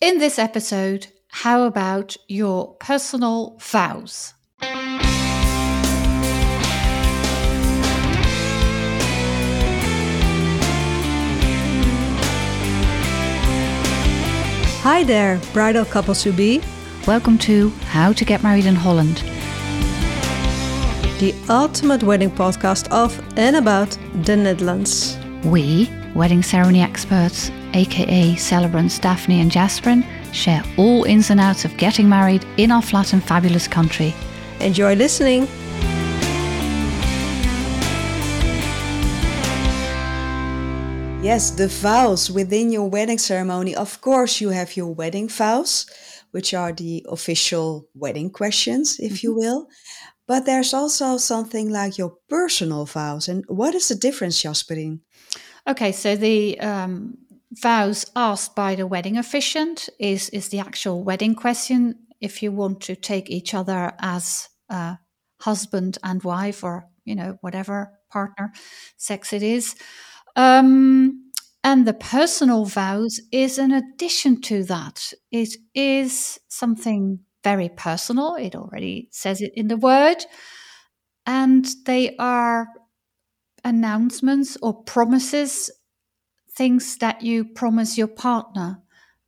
in this episode, how about your personal vows? Hi there, bridal couples to be. Welcome to How to Get Married in Holland, the ultimate wedding podcast of and about the Netherlands. We, wedding ceremony experts, aka celebrants Daphne and Jasperin, share all ins and outs of getting married in our flat and fabulous country. Enjoy listening. Yes, the vows within your wedding ceremony. Of course, you have your wedding vows, which are the official wedding questions, if mm-hmm. you will. But there's also something like your personal vows. And what is the difference, Jasperine? Okay, so the um, vows asked by the wedding officiant is, is the actual wedding question. If you want to take each other as a husband and wife or, you know, whatever partner sex it is. Um, and the personal vows is an addition to that. It is something very personal. It already says it in the word. And they are announcements or promises, things that you promise your partner.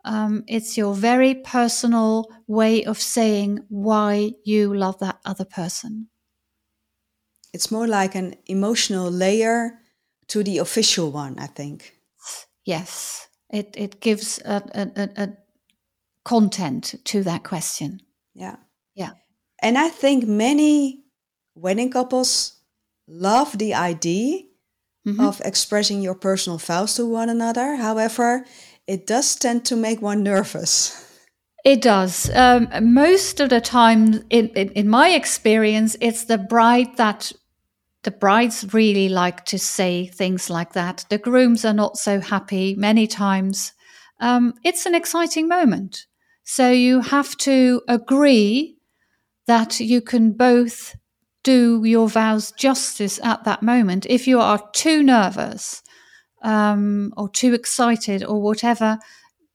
Um, it's your very personal way of saying why you love that other person. It's more like an emotional layer to the official one, I think. Yes, it, it gives a, a, a content to that question. Yeah. Yeah. And I think many wedding couples love the idea mm-hmm. of expressing your personal vows to one another. However, it does tend to make one nervous. It does. Um, most of the time, in, in, in my experience, it's the bride that the brides really like to say things like that. The grooms are not so happy many times. Um, it's an exciting moment. So you have to agree that you can both do your vows justice at that moment. If you are too nervous um, or too excited or whatever,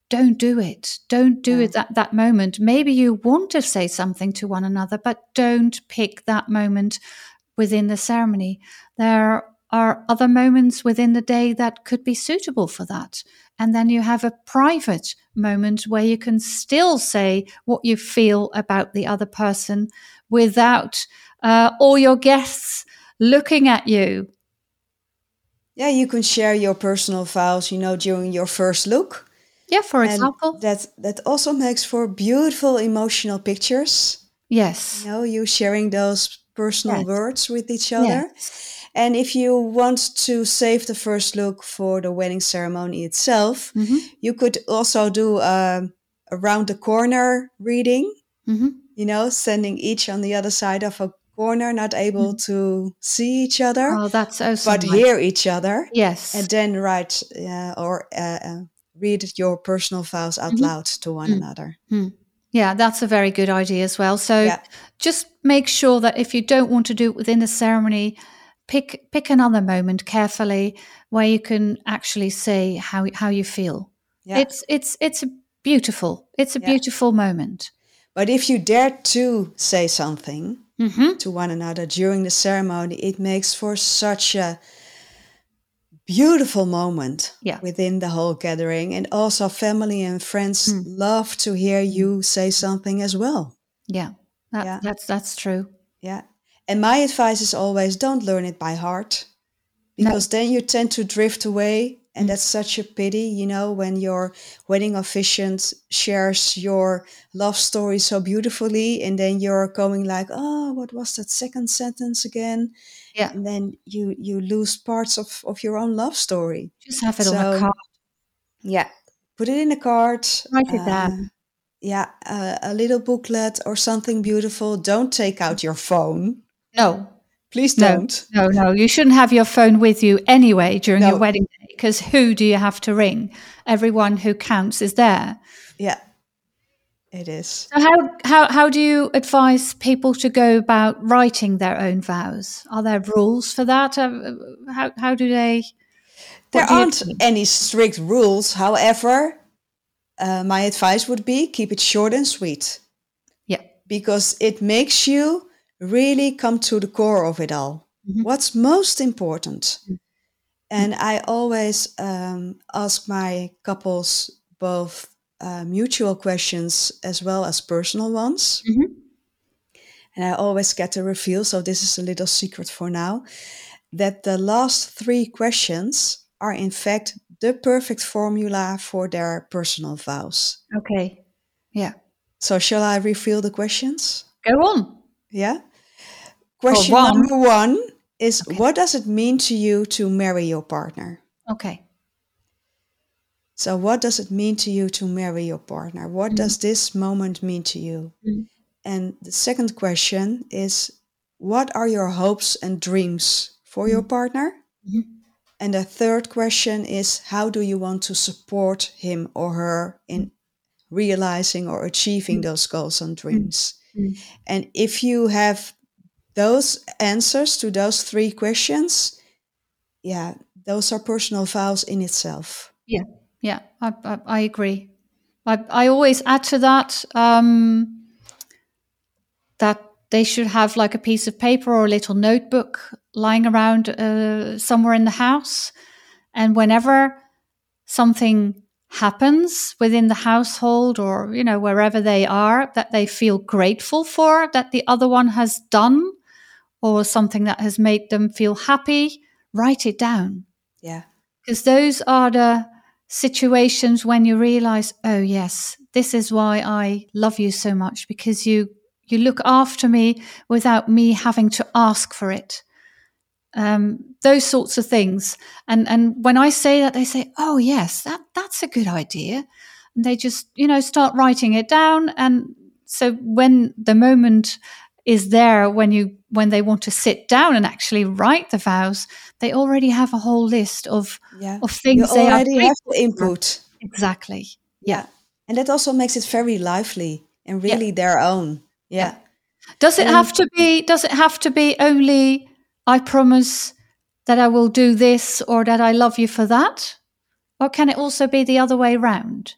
don't do it. Don't do yeah. it at that moment. Maybe you want to say something to one another, but don't pick that moment within the ceremony. There are other moments within the day that could be suitable for that. And then you have a private moment where you can still say what you feel about the other person without uh, all your guests looking at you. Yeah, you can share your personal vows, you know, during your first look. Yeah, for and example. That that also makes for beautiful emotional pictures. Yes. You know, you sharing those personal yes. words with each other. Yes. And if you want to save the first look for the wedding ceremony itself, mm-hmm. you could also do a around the corner reading. Mm-hmm. You know, standing each on the other side of a corner, not able mm-hmm. to see each other. Oh, that's awesome. But hear each other. Yes. And then write uh, or uh, uh, read your personal vows out mm-hmm. loud to one mm. another. Mm. Yeah, that's a very good idea as well. So yeah. just make sure that if you don't want to do it within the ceremony, pick pick another moment carefully where you can actually say how how you feel. Yeah. It's it's it's a beautiful. It's a yeah. beautiful moment. But if you dare to say something mm-hmm. to one another during the ceremony, it makes for such a beautiful moment yeah. within the whole gathering. And also, family and friends mm. love to hear you say something as well. Yeah, that, yeah. that's that's true. Yeah, and my advice is always don't learn it by heart because no. then you tend to drift away. And that's such a pity, you know, when your wedding officiant shares your love story so beautifully, and then you're going like, "Oh, what was that second sentence again?" Yeah, and then you you lose parts of of your own love story. Just have it so, on a card. Yeah, put it in a card. Write it down. Yeah, uh, a little booklet or something beautiful. Don't take out your phone no. Please don't. No, no, no. You shouldn't have your phone with you anyway during no. your wedding day because who do you have to ring? Everyone who counts is there. Yeah, it is. So how, how, how do you advise people to go about writing their own vows? Are there rules for that? Uh, how, how do they? There aren't any strict rules. However, uh, my advice would be keep it short and sweet. Yeah. Because it makes you really come to the core of it all. Mm-hmm. What's most important? Mm-hmm. And I always um, ask my couples both uh, mutual questions as well as personal ones. Mm-hmm. And I always get a reveal, so this is a little secret for now, that the last three questions are in fact the perfect formula for their personal vows. Okay. Yeah. So shall I reveal the questions? Go on. Yeah. Question one. number one is okay. what does it mean to you to marry your partner? Okay. So, what does it mean to you to marry your partner? What mm-hmm. does this moment mean to you? Mm-hmm. And the second question is what are your hopes and dreams for mm-hmm. your partner? Mm-hmm. And the third question is how do you want to support him or her in realizing or achieving mm-hmm. those goals and dreams? Mm-hmm. And if you have those answers to those three questions, yeah, those are personal vows in itself. Yeah, yeah, I, I, I agree. I, I always add to that um, that they should have like a piece of paper or a little notebook lying around uh, somewhere in the house. And whenever something happens within the household or, you know, wherever they are that they feel grateful for that the other one has done, or something that has made them feel happy, write it down. Yeah. Because those are the situations when you realize, oh yes, this is why I love you so much because you you look after me without me having to ask for it. Um, those sorts of things. And and when I say that, they say, "Oh yes, that that's a good idea," and they just you know start writing it down. And so when the moment is there when you when they want to sit down and actually write the vows, they already have a whole list of yeah. of things you they already have the input. Exactly. Yeah. yeah. And that also makes it very lively and really yeah. their own. Yeah. Does it and have to be does it have to be only I promise that I will do this or that I love you for that? Or can it also be the other way round?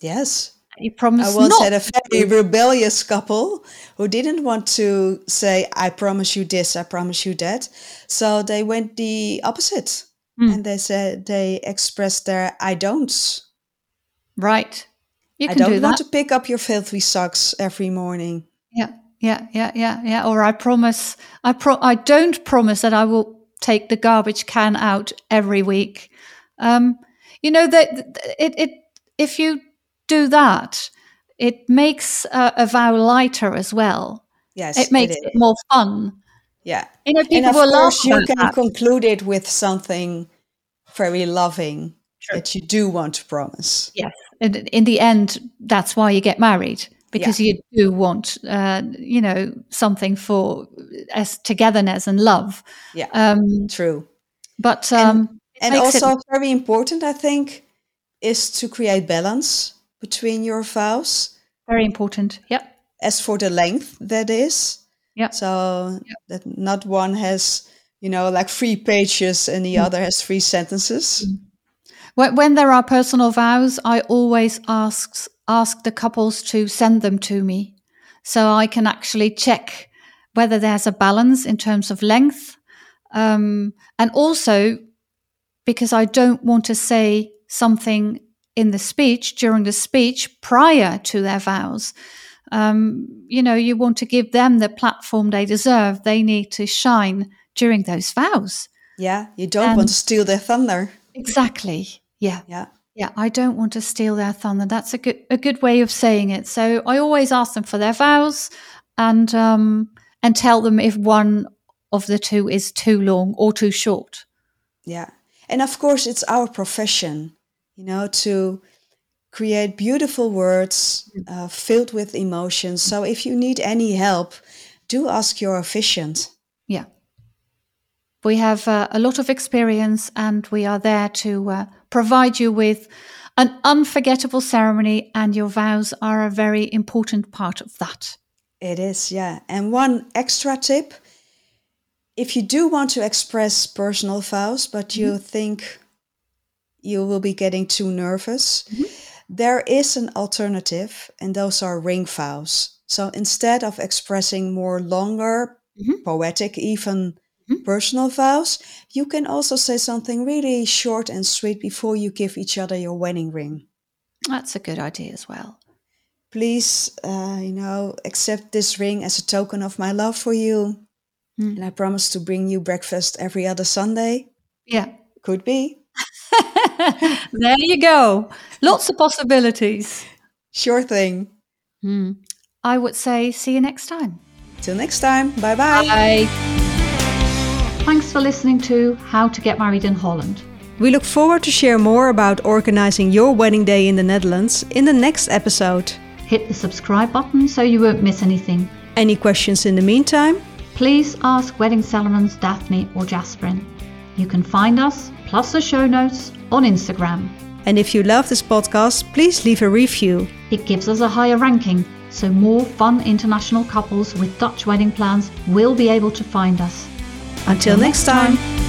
Yes. Promise I once not. had a very rebellious couple who didn't want to say, I promise you this, I promise you that. So they went the opposite. Mm. And they said they expressed their I don'ts. Right. You can I don't do want to pick up your filthy socks every morning. Yeah, yeah, yeah, yeah, yeah. Or I promise I pro I don't promise that I will take the garbage can out every week. Um, you know that it, it if you do that, it makes a, a vow lighter as well. Yes, it makes it, it more fun. Yeah, you know, and of course you can that. conclude it with something very loving True. that you do want to promise. Yes, and in the end, that's why you get married because yeah. you do want, uh, you know, something for as togetherness and love. Yeah, um, true. But um, and, and also it- very important, I think, is to create balance between your vows. Very important. Yep. As for the length, that is. Yeah. So that not one has, you know, like three pages and the mm. other has three sentences. Mm. When, when there are personal vows, I always ask ask the couples to send them to me, so I can actually check whether there's a balance in terms of length, um, and also because I don't want to say something in the speech, during the speech, prior to their vows. Um, you know, you want to give them the platform they deserve. They need to shine during those vows. Yeah, you don't and want to steal their thunder. Exactly. Yeah. Yeah. Yeah, I don't want to steal their thunder. That's a good a good way of saying it. So I always ask them for their vows and um and tell them if one of the two is too long or too short. Yeah. And of course it's our profession you know, to create beautiful words uh, filled with emotions. So if you need any help, do ask your officiant. Yeah. We have uh, a lot of experience and we are there to uh, provide you with an unforgettable ceremony, and your vows are a very important part of that. It is, yeah. And one extra tip if you do want to express personal vows, but you mm-hmm. think you will be getting too nervous, mm-hmm. There is an alternative, and those are ring vows. So instead of expressing more longer, mm-hmm. poetic, even mm-hmm. personal vows, you can also say something really short and sweet before you give each other your wedding ring. That's a good idea as well. Please, uh, you know, accept this ring as a token of my love for you. Mm. And I promise to bring you breakfast every other Sunday. Yeah. Could be. there you go. Lots of possibilities. Sure thing. Mm. I would say see you next time. Till next time. Bye-bye. Bye. Thanks for listening to How to Get Married in Holland. We look forward to share more about organizing your wedding day in the Netherlands in the next episode. Hit the subscribe button so you won't miss anything. Any questions in the meantime? Please ask Wedding Celebrants Daphne or Jasperin. You can find us, plus the show notes, on Instagram. And if you love this podcast, please leave a review. It gives us a higher ranking, so more fun international couples with Dutch wedding plans will be able to find us. Until, Until next time. time.